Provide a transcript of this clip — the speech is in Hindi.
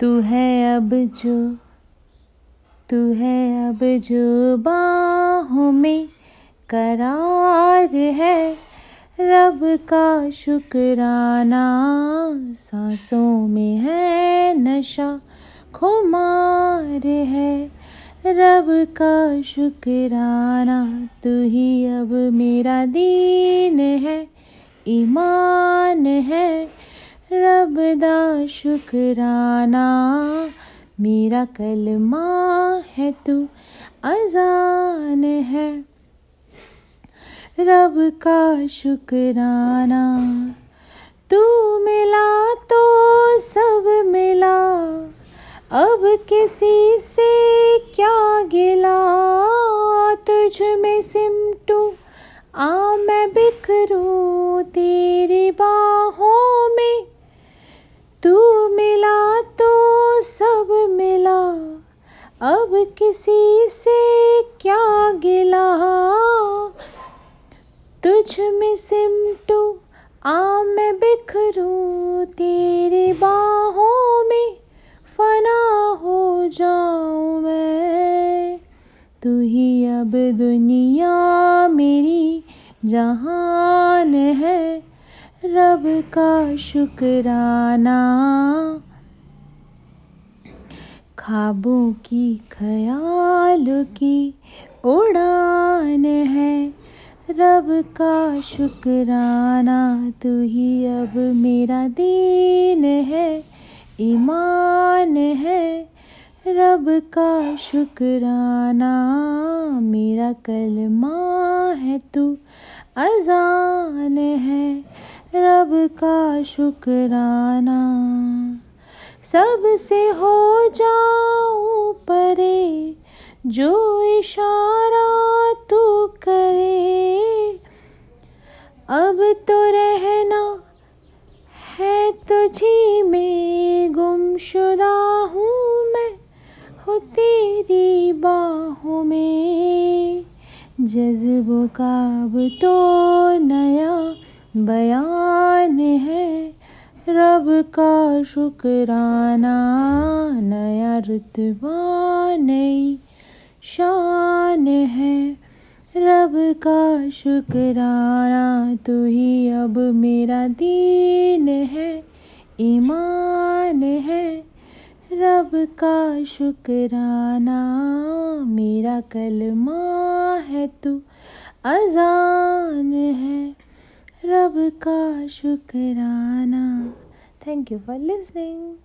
तू है अब जो, तू है अब जो बाहों में करार है। रब का शुक्राना सांसों में है, नशा खुमार है। रब का शुक्राना, तू ही अब मेरा दीन है, ईमान है। रब दा शुक्राना, मेरा कलमा है तू अजान है। रब का शुक्राना, तू मिला तो सब मिला, अब किसी से क्या गिला, तुझ में सिमटू, आ मैं बिखरूं तेरी किसी से क्या गिला? तुझ में सिमटू आ मैं बिखरू, तेरी बाहों में फना हो जाऊँ मैं। तू ही अब दुनिया मेरी जहान है, रब का शुक्राना। खाबों की ख्याल की उड़ान है। रब का शुक्राना तू ही अब मेरा दीन है, ईमान है। रब का शुक्राना मेरा कलमा है, तू अजान है। रब का शुक्राना सबसे हो जाऊँ परे, जो इशारा तू करे। अब तो रहना है तुझी में, गुमशुदा हूँ मैं हो तेरी बाहों में। जज्बों का अब तो नया बयान है। रब का शुक्राना, नया रुतबा नई शान है। रब का शुक्राना, तू ही अब मेरा दीन है, ईमान है। रब का शुक्राना, मेरा कलमा है, तू अजान है। रब का शुक्राना। Thank you for listening